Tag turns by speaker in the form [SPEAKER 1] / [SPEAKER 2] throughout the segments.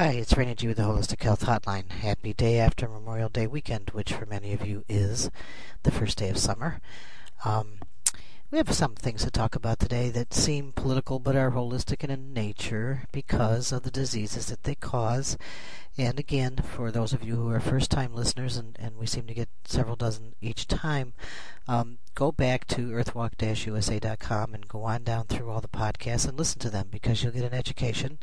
[SPEAKER 1] Hi, it's Rainy G with the Holistic Health Hotline. Happy day after Memorial Day weekend, which for many of you is the first day of summer. Um, we have some things to talk about today that seem political but are holistic in nature because of the diseases that they cause. And again, for those of you who are first time listeners, and, and we seem to get several dozen each time, um, go back to earthwalk usa.com and go on down through all the podcasts and listen to them because you'll get an education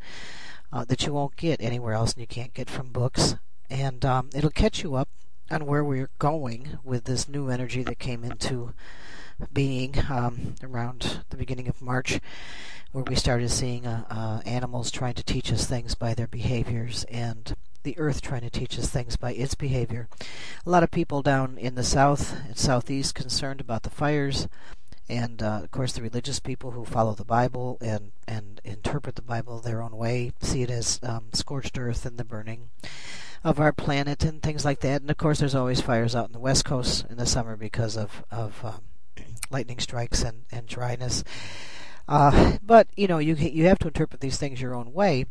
[SPEAKER 1] uh, that you won't get anywhere else and you can't get from books. And um, it'll catch you up on where we're going with this new energy that came into being um, around the beginning of March, where we started seeing uh, uh, animals trying to teach us things by their behaviors and the earth trying to teach us things by its behavior. A lot of people down in the south and southeast concerned about the fires and uh, of course the religious people who follow the Bible and and interpret the Bible their own way see it as um, scorched earth and the burning of our planet and things like that. And of course, there's always fires out in the west coast in the summer because of of um, lightning strikes and and dryness. Uh, but you know, you you have to interpret these things your own way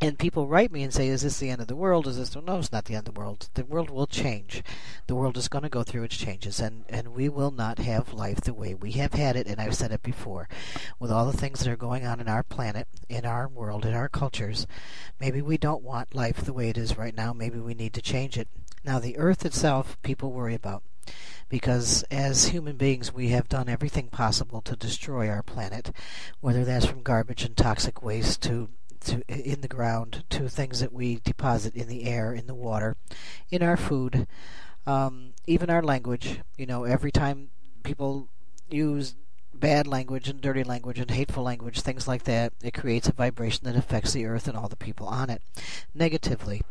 [SPEAKER 1] and people write me and say, "Is this the end of the world? Is this no? It's not the end of the world. The world will change. The world is going to go through its changes, and and we will not have life the way we have had it. And I've said it before, with all the things that are going on in our planet, in our world, in our cultures, maybe we don't want life the way it is right now. Maybe we need to change it. Now, the Earth itself, people worry about because as human beings we have done everything possible to destroy our planet, whether that's from garbage and toxic waste to to in the ground to things that we deposit in the air, in the water, in our food, um, even our language. You know, every time people use bad language and dirty language and hateful language, things like that, it creates a vibration that affects the earth and all the people on it negatively.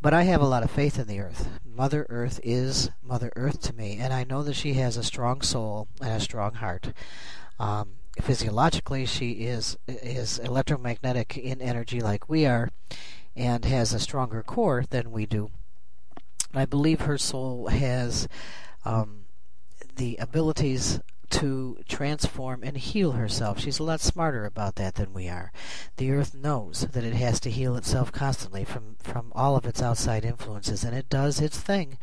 [SPEAKER 1] But I have a lot of faith in the earth. Mother Earth is Mother Earth to me, and I know that she has a strong soul and a strong heart. Um, physiologically she is is electromagnetic in energy like we are and has a stronger core than we do. I believe her soul has um, the abilities to transform and heal herself. She's a lot smarter about that than we are. The earth knows that it has to heal itself constantly from, from all of its outside influences, and it does its thing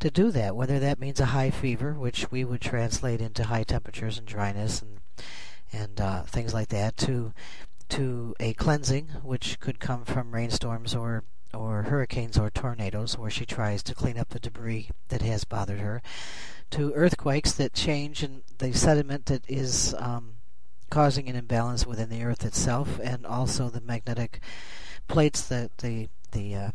[SPEAKER 1] to do that, whether that means a high fever, which we would translate into high temperatures and dryness and and uh, things like that to to a cleansing, which could come from rainstorms or or hurricanes or tornadoes, where she tries to clean up the debris that has bothered her, to earthquakes that change and the sediment that is um, causing an imbalance within the earth itself, and also the magnetic plates that the the uh,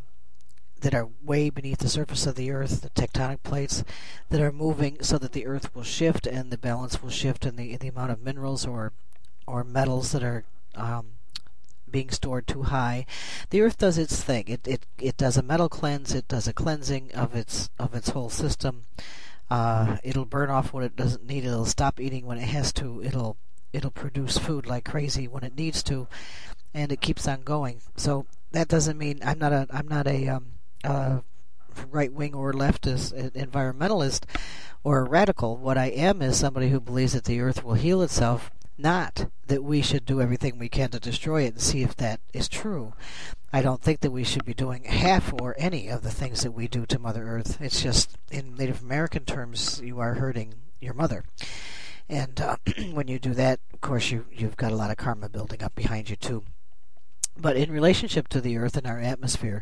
[SPEAKER 1] that are way beneath the surface of the earth, the tectonic plates that are moving so that the earth will shift and the balance will shift and the the amount of minerals or or metals that are um, being stored too high. The earth does its thing. It, it it does a metal cleanse. It does a cleansing of its of its whole system. Uh, it'll burn off what it doesn't need. It'll stop eating when it has to. It'll it'll produce food like crazy when it needs to, and it keeps on going. So that doesn't mean I'm not a I'm not a um, uh, right wing or leftist environmentalist or a radical. What I am is somebody who believes that the earth will heal itself, not that we should do everything we can to destroy it and see if that is true. I don't think that we should be doing half or any of the things that we do to Mother Earth. It's just, in Native American terms, you are hurting your mother. And uh, when you do that, of course, you, you've got a lot of karma building up behind you, too. But in relationship to the Earth and our atmosphere,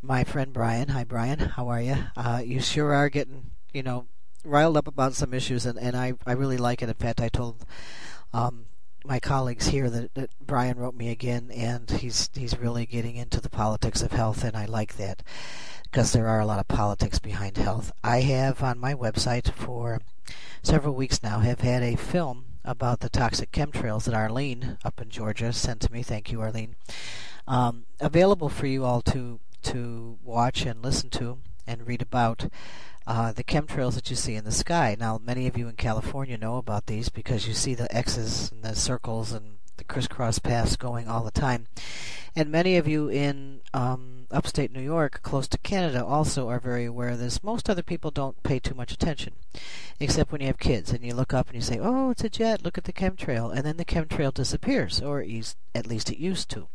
[SPEAKER 1] my friend Brian, hi Brian, how are you? Uh, you sure are getting, you know, riled up about some issues, and, and I, I really like it. In fact, I told um, my colleagues here that, that Brian wrote me again, and he's he's really getting into the politics of health, and I like that because there are a lot of politics behind health. I have on my website for several weeks now have had a film about the toxic chemtrails that Arlene up in Georgia sent to me. Thank you, Arlene. Um, available for you all to to watch and listen to and read about uh, the chemtrails that you see in the sky. Now, many of you in California know about these because you see the X's and the circles and the crisscross paths going all the time. And many of you in um, upstate New York, close to Canada, also are very aware of this. Most other people don't pay too much attention, except when you have kids and you look up and you say, "Oh, it's a jet! Look at the chemtrail," and then the chemtrail disappears, or at least it used to.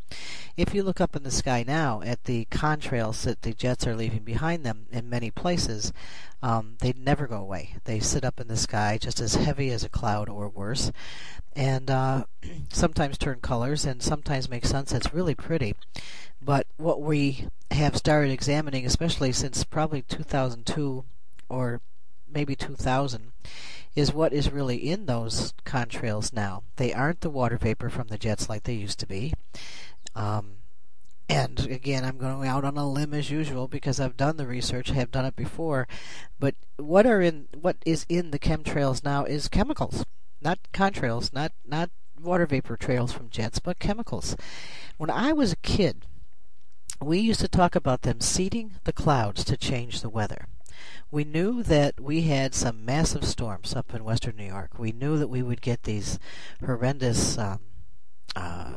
[SPEAKER 1] If you look up in the sky now at the contrails that the jets are leaving behind them in many places, um, they never go away. They sit up in the sky just as heavy as a cloud or worse and uh, sometimes turn colors and sometimes make sunsets really pretty. But what we have started examining, especially since probably 2002 or maybe 2000, is what is really in those contrails now. They aren't the water vapor from the jets like they used to be. Um, and again, I'm going out on a limb as usual because I've done the research, have done it before. But what are in what is in the chemtrails now is chemicals not contrails, not not water vapor trails from jets, but chemicals. When I was a kid, we used to talk about them seeding the clouds to change the weather. We knew that we had some massive storms up in western New York. We knew that we would get these horrendous um, uh,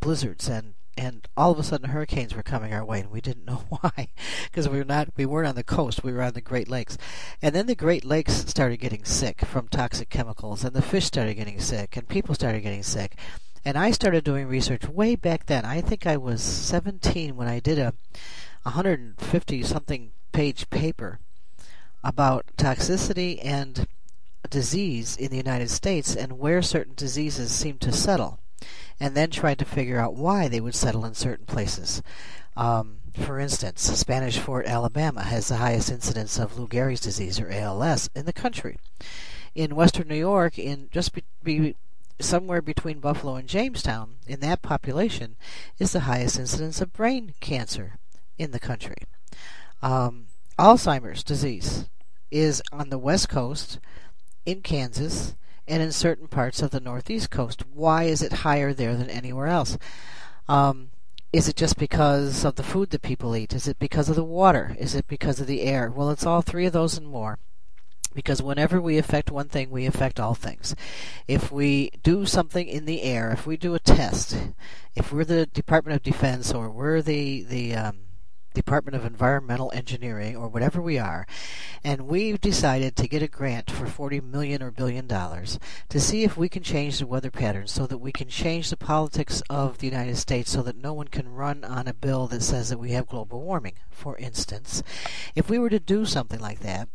[SPEAKER 1] blizzards and and all of a sudden hurricanes were coming our way and we didn't know why because we were not we weren't on the coast we were on the great lakes and then the great lakes started getting sick from toxic chemicals and the fish started getting sick and people started getting sick and i started doing research way back then i think i was 17 when i did a 150 something page paper about toxicity and disease in the united states and where certain diseases seem to settle and then tried to figure out why they would settle in certain places. Um, for instance, Spanish Fort, Alabama has the highest incidence of Lou Gehrig's disease, or ALS, in the country. In western New York, in just be, be somewhere between Buffalo and Jamestown, in that population, is the highest incidence of brain cancer in the country. Um, Alzheimer's disease is on the west coast, in Kansas, and in certain parts of the northeast coast. Why is it higher there than anywhere else? Um, is it just because of the food that people eat? Is it because of the water? Is it because of the air? Well, it's all three of those and more. Because whenever we affect one thing, we affect all things. If we do something in the air, if we do a test, if we're the Department of Defense or we're the the um, Department of Environmental Engineering or whatever we are, and we've decided to get a grant for 40 million or billion dollars to see if we can change the weather patterns so that we can change the politics of the United States so that no one can run on a bill that says that we have global warming, for instance. If we were to do something like that,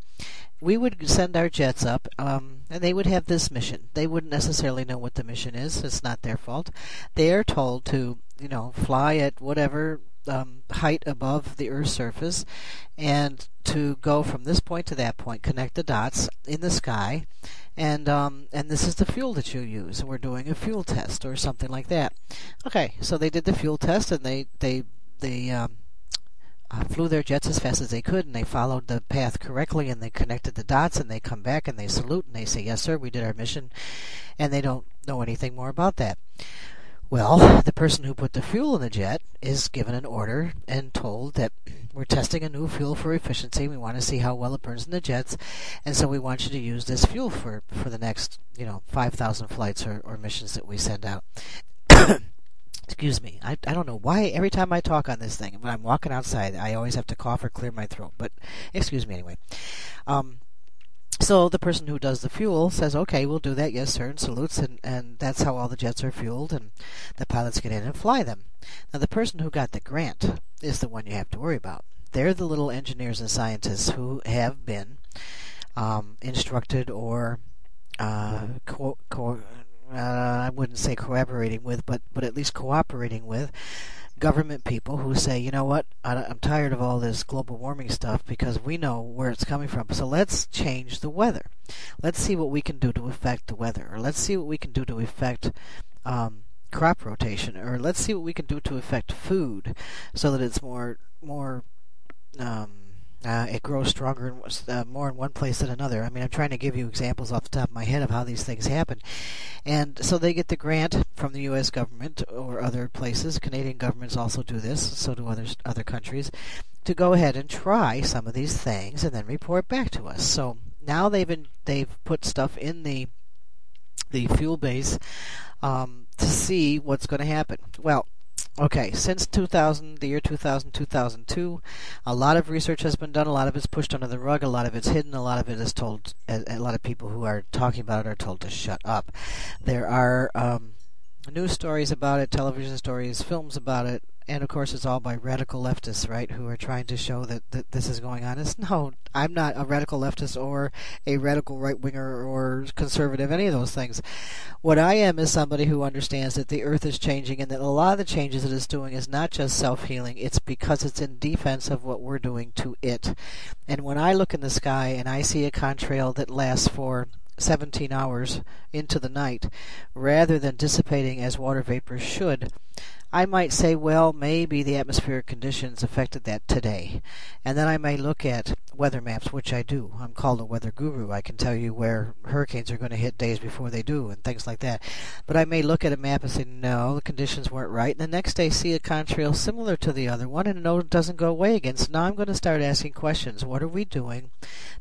[SPEAKER 1] we would send our jets up, um, and they would have this mission. They wouldn't necessarily know what the mission is. It's not their fault. They are told to, you know, fly at whatever um, height above the Earth's surface, and to go from this point to that point, connect the dots in the sky, and um, and this is the fuel that you use. We're doing a fuel test or something like that. Okay, so they did the fuel test, and they they they um, uh, flew their jets as fast as they could, and they followed the path correctly, and they connected the dots, and they come back and they salute and they say, "Yes, sir, we did our mission," and they don't know anything more about that. Well, the person who put the fuel in the jet is given an order and told that we're testing a new fuel for efficiency. We want to see how well it burns in the jets, and so we want you to use this fuel for, for the next, you know, 5,000 flights or, or missions that we send out. Excuse me. I, I don't know why every time I talk on this thing, when I'm walking outside, I always have to cough or clear my throat. But excuse me anyway. Um, so the person who does the fuel says, "Okay, we'll do that, yes, sir," and salutes, and, and that's how all the jets are fueled, and the pilots get in and fly them. Now, the person who got the grant is the one you have to worry about. They're the little engineers and scientists who have been um, instructed or uh, co- co- uh, I wouldn't say collaborating with, but but at least cooperating with government people who say, you know what, I'm tired of all this global warming stuff because we know where it's coming from. So let's change the weather. Let's see what we can do to affect the weather, or let's see what we can do to affect um, crop rotation, or let's see what we can do to affect food, so that it's more more um, uh, it grows stronger and uh, more in one place than another. I mean, I'm trying to give you examples off the top of my head of how these things happen. And so they get the grant from the U.S. government or other places. Canadian governments also do this. So do other other countries to go ahead and try some of these things and then report back to us. So now they've been they've put stuff in the the fuel base um, to see what's going to happen. Well, Okay, since 2000, the year 2000, 2002, a lot of research has been done. A lot of it's pushed under the rug. A lot of it's hidden. A lot of it is told. A, lot of people who are talking about it are told to shut up. There are um, news stories about it, television stories, films about it, and of course it's all by radical leftists, right, who are trying to show that, that this is going on. It's no, I'm not a radical leftist or a radical right winger or conservative, any of those things. What I am is somebody who understands that the earth is changing and that a lot of the changes it is doing is not just self healing, it's because it's in defense of what we're doing to it. And when I look in the sky and I see a contrail that lasts for 17 hours into the night, rather than dissipating as water vapor should, I might say, well, maybe the atmospheric conditions affected that today. And then I may look at weather maps, which I do. I'm called a weather guru. I can tell you where hurricanes are going to hit days before they do and things like that. But I may look at a map and say, no, the conditions weren't right. And the next day see a contrail similar to the other one and no, it doesn't go away again. So now I'm going to start asking questions. What are we doing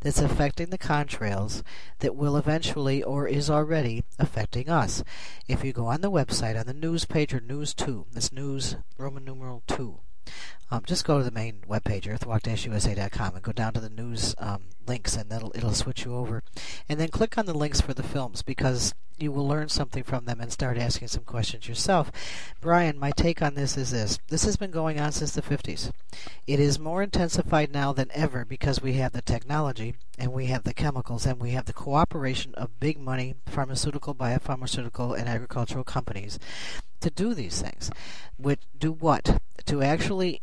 [SPEAKER 1] that's affecting the contrails that will eventually or is already affecting us? If you go on the website, on the news page or news 2, this news Roman numeral 2, um, just go to the main webpage, earthwalk-usa.com, and go down to the news um, links, and that'll it'll switch you over. And then click on the links for the films because you will learn something from them and start asking some questions yourself. Brian, my take on this is this: this has been going on since the 50s. It is more intensified now than ever because we have the technology and we have the chemicals and we have the cooperation of big money pharmaceutical, biopharmaceutical, and agricultural companies to do these things. Which do what? To actually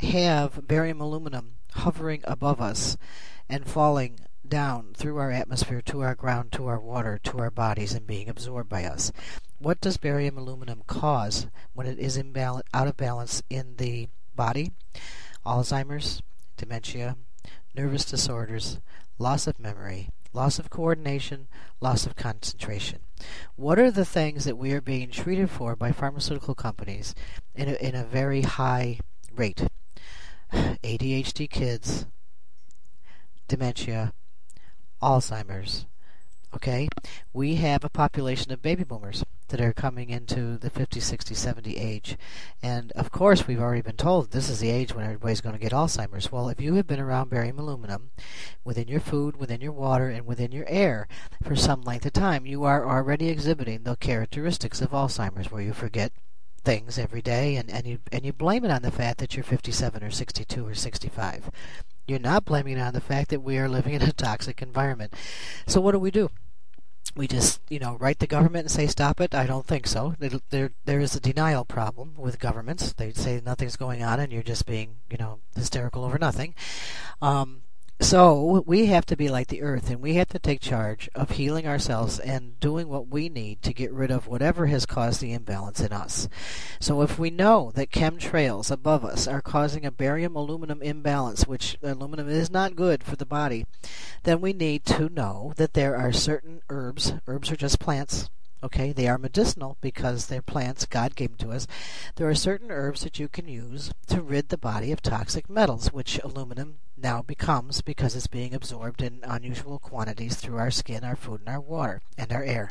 [SPEAKER 1] have barium aluminum hovering above us and falling down through our atmosphere to our ground, to our water, to our bodies, and being absorbed by us. What does barium aluminum cause when it is imbalance, out of balance in the body? Alzheimer's, dementia, nervous disorders, loss of memory, loss of coordination, loss of concentration. What are the things that we are being treated for by pharmaceutical companies in a, in a very high rate? ADHD kids, dementia, Alzheimer's. Okay? We have a population of baby boomers that are coming into the 50, 60, 70 age. And of course, we've already been told this is the age when everybody's going to get Alzheimer's. Well, if you have been around barium aluminum within your food, within your water, and within your air for some length of time, you are already exhibiting the characteristics of Alzheimer's, where you forget things every day and, and you and you blame it on the fact that you're 57 or 62 or 65. You're not blaming it on the fact that we are living in a toxic environment. So what do we do? we just you know write the government and say stop it i don't think so there there is a denial problem with governments they say nothing's going on and you're just being you know hysterical over nothing um, so we have to be like the earth and we have to take charge of healing ourselves and doing what we need to get rid of whatever has caused the imbalance in us. So if we know that chemtrails above us are causing a barium aluminum imbalance, which aluminum is not good for the body, then we need to know that there are certain herbs, herbs are just plants, Okay, they are medicinal because they're plants God gave to us. There are certain herbs that you can use to rid the body of toxic metals, which aluminum now becomes because it's being absorbed in unusual quantities through our skin, our food, and our water, and our air.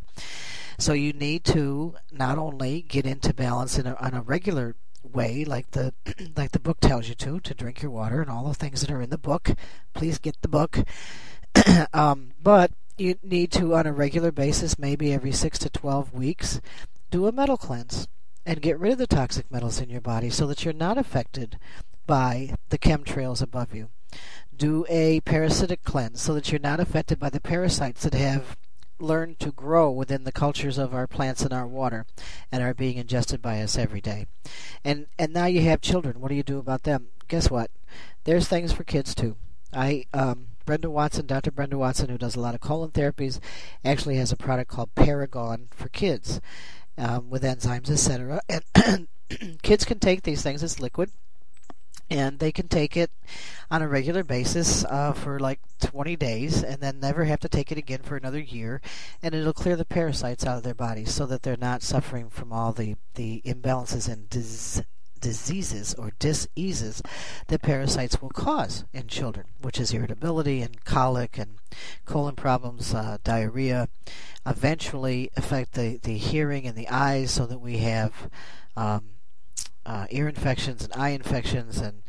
[SPEAKER 1] So you need to not only get into balance in a, on a regular way, like the like the book tells you to, to drink your water and all the things that are in the book. Please get the book. um, but you need to, on a regular basis, maybe every 6 to 12 weeks, do a metal cleanse and get rid of the toxic metals in your body so that you're not affected by the chemtrails above you. Do a parasitic cleanse so that you're not affected by the parasites that have learned to grow within the cultures of our plants and our water and are being ingested by us every day. And and now you have children. What do you do about them? Guess what? There's things for kids too. I um, Brenda Watson, Dr. Brenda Watson, who does a lot of colon therapies, actually has a product called ParaGONE for kids um, with enzymes, etc. And kids can take these things as liquid, and they can take it on a regular basis uh, for like 20 days and then never have to take it again for another year and it'll clear the parasites out of their bodies so that they're not suffering from all the, the imbalances and disease diseases or diseases that parasites will cause in children, which is irritability and colic and colon problems, uh, diarrhea, eventually affect the, the hearing and the eyes so that we have um, uh, ear infections and eye infections and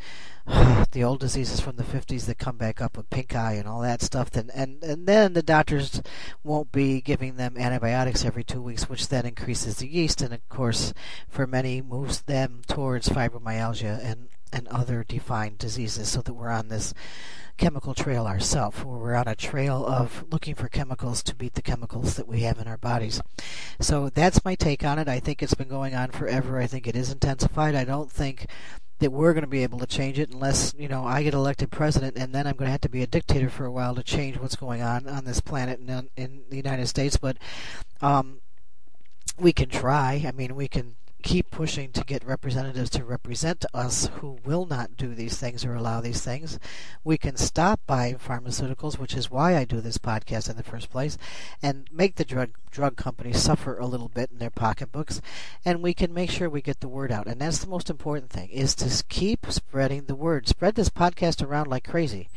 [SPEAKER 1] the old diseases from the 50s that come back up with pink eye and all that stuff then and and then the doctors won't be giving them antibiotics every 2 weeks which then increases the yeast and of course for many moves them towards fibromyalgia and and other defined diseases so that we're on this chemical trail ourselves, where we're on a trail of looking for chemicals to beat the chemicals that we have in our bodies. So that's my take on it. I think it's been going on forever. I think it is intensified. I don't think that we're going to be able to change it unless you know I get elected president, and then I'm going to have to be a dictator for a while to change what's going on on this planet and in the United States. But um, we can try. I mean, we can keep pushing to get representatives to represent us who will not do these things or allow these things. We can stop buying pharmaceuticals, which is why I do this podcast in the first place, and make the drug drug companies suffer a little bit in their pocketbooks, and we can make sure we get the word out. And that's the most important thing is to keep spreading the word. Spread this podcast around like crazy.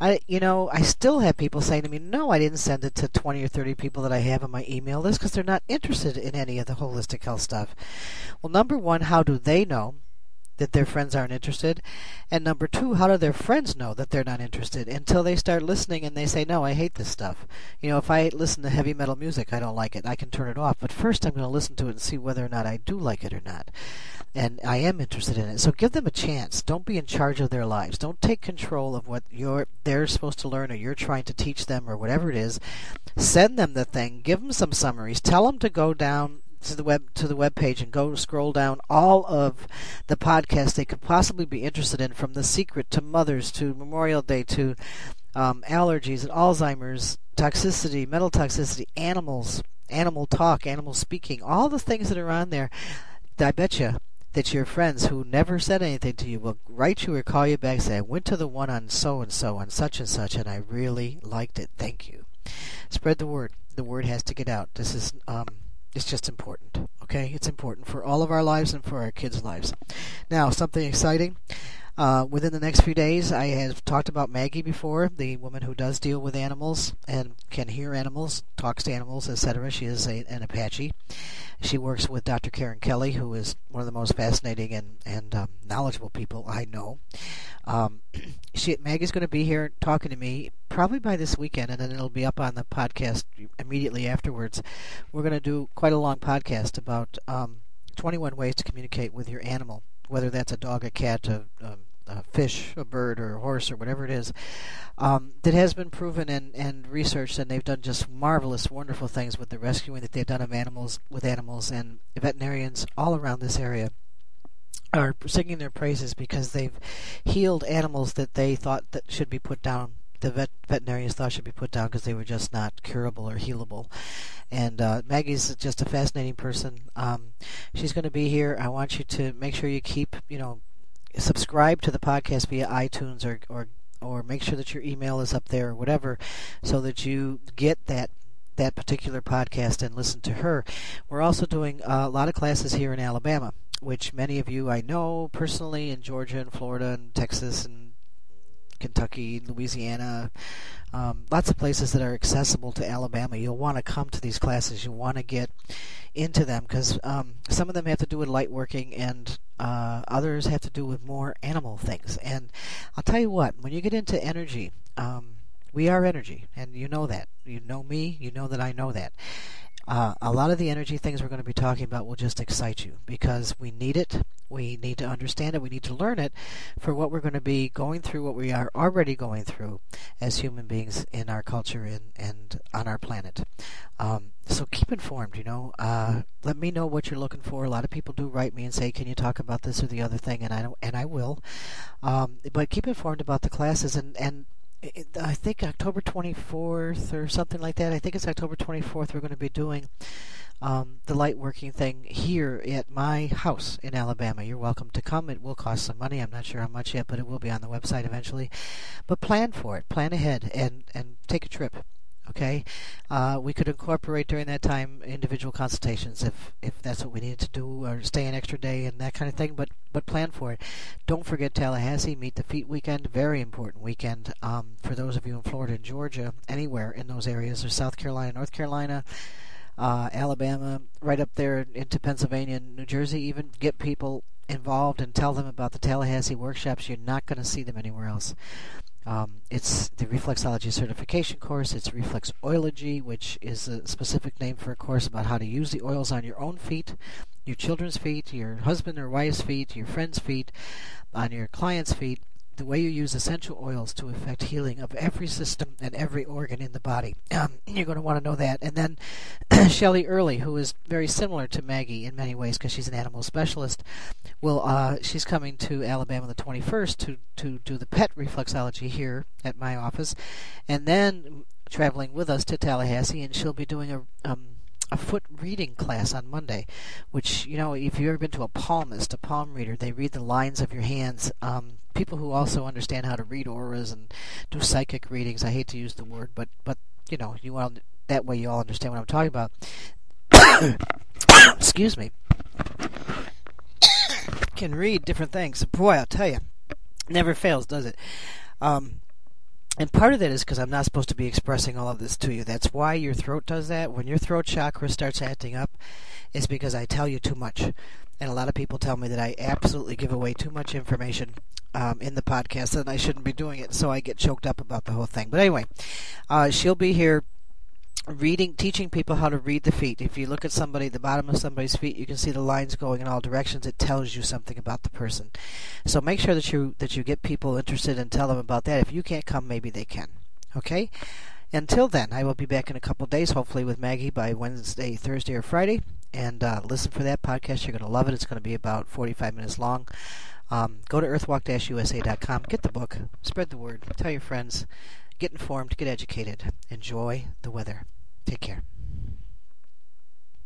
[SPEAKER 1] I, you know, I still have people saying to me, "No, I didn't send it to 20 or 30 people that I have on my email list because they're not interested in any of the holistic health stuff." Well, number one, how do they know that their friends aren't interested? And number two, how do their friends know that they're not interested until they start listening and they say, "No, I hate this stuff." You know, if I listen to heavy metal music, I don't like it. I can turn it off, but first I'm going to listen to it and see whether or not I do like it or not and I am interested in it. So give them a chance. Don't be in charge of their lives. Don't take control of what you're they're supposed to learn or you're trying to teach them or whatever it is. Send them the thing. Give them some summaries. Tell them to go down to the web to the web page and go scroll down all of the podcasts they could possibly be interested in, from The Secret to Mothers to Memorial Day to um, allergies and Alzheimer's, toxicity, metal toxicity, animals, animal talk, animal speaking, all the things that are on there. I bet you that your friends who never said anything to you will write you or call you back and say, I went to the one on so and so, on such and such, and I really liked it. Thank you. Spread the word. The word has to get out. This is um, it's just important. Okay, it's important for all of our lives and for our kids' lives. Now, something exciting. Uh, within the next few days, I have talked about Maggie before, the woman who does deal with animals and can hear animals, talks to animals, etc. She is a, an Apache. She works with Dr. Karen Kelly, who is one of the most fascinating and, and um, knowledgeable people I know. Um, she, Maggie's going to be here talking to me probably by this weekend, and then it'll be up on the podcast immediately afterwards. We're going to do quite a long podcast about um, 21 ways to communicate with your animal, whether that's a dog, a cat, a, a a fish, a bird, or a horse, or whatever it is, um, that has been proven and, and researched, and they've done just marvelous, wonderful things with the rescuing that they've done of animals with animals, and veterinarians all around this area are singing their praises because they've healed animals that they thought that should be put down. The vet, veterinarians thought should be put down because they were just not curable or healable. And uh, Maggie's just a fascinating person. Um, she's going to be here. I want you to make sure you keep, you know, subscribe to the podcast via iTunes or or or make sure that your email is up there or whatever so that you get that that particular podcast and listen to her. We're also doing a lot of classes here in Alabama, which many of you I know personally in Georgia and Florida and Texas and Kentucky, Louisiana, um, lots of places that are accessible to Alabama. You'll want to come to these classes. You want to get into them because um, some of them have to do with light working and uh, others have to do with more animal things. And I'll tell you what, when you get into energy, um, we are energy, and you know that. You know me, you know that I know that. Uh, a lot of the energy things we're going to be talking about will just excite you because we need it. We need to understand it. We need to learn it for what we're going to be going through, what we are already going through as human beings in our culture and, and on our planet. Um, so keep informed, you know. Uh, let me know what you're looking for. A lot of people do write me and say, "Can you talk about this or the other thing?" And I and I will. Um, but keep informed about the classes and and I think October 24th or something like that. I think it's October 24th. We're going to be doing um, the light working thing here at my house in Alabama. You're welcome to come. It will cost some money. I'm not sure how much yet, but it will be on the website eventually. But plan for it. Plan ahead and and take a trip. Okay, uh, we could incorporate during that time individual consultations if if that's what we needed to do, or stay an extra day and that kind of thing. But but plan for it. Don't forget Tallahassee Meet the Feet weekend, very important weekend um, for those of you in Florida and Georgia, anywhere in those areas, or South Carolina, North Carolina. Uh, Alabama, right up there into Pennsylvania and New Jersey, even get people involved and tell them about the Tallahassee workshops. You're not going to see them anywhere else. Um, it's the reflexology certification course. It's reflexology, which is a specific name for a course about how to use the oils on your own feet, your children's feet, your husband or wife's feet, your friend's feet, on your client's feet, the way you use essential oils to effect healing of every system and every organ in the body. Um, you're going to want to know that. And then Shelley Early, who is very similar to Maggie in many ways because she's an animal specialist, will uh, she's coming to Alabama the 21st to to do the pet reflexology here at my office, and then traveling with us to Tallahassee, and she'll be doing a um, a foot reading class on Monday, which you know if you've ever been to a palmist, a palm reader, they read the lines of your hands. Um, people who also understand how to read auras and do psychic readings. I hate to use the word, but but you know you all that way you all understand what I'm talking about. Excuse me. Can read different things. Boy, I'll tell you, never fails, does it? Um, and part of that is because I'm not supposed to be expressing all of this to you. That's why your throat does that. When your throat chakra starts acting up, it's because I tell you too much. And a lot of people tell me that I absolutely give away too much information um, in the podcast and I shouldn't be doing it. So I get choked up about the whole thing. But anyway, uh, she'll be here reading teaching people how to read the feet. If you look at somebody the bottom of somebody's feet you can see the lines going in all directions. It tells you something about the person. So make sure that you that you get people interested and tell them about that. If you can't come maybe they can. Okay? Until then i will be back in a couple days hopefully with maggie by wednesday thursday or friday. And uh, listen for that podcast. You're going to love it. It's going to be about 45 minutes long. Um, go to earthwalk-usa.com get the book. Spread the word. Tell your friends. Get informed. Get educated. Enjoy the weather Take care.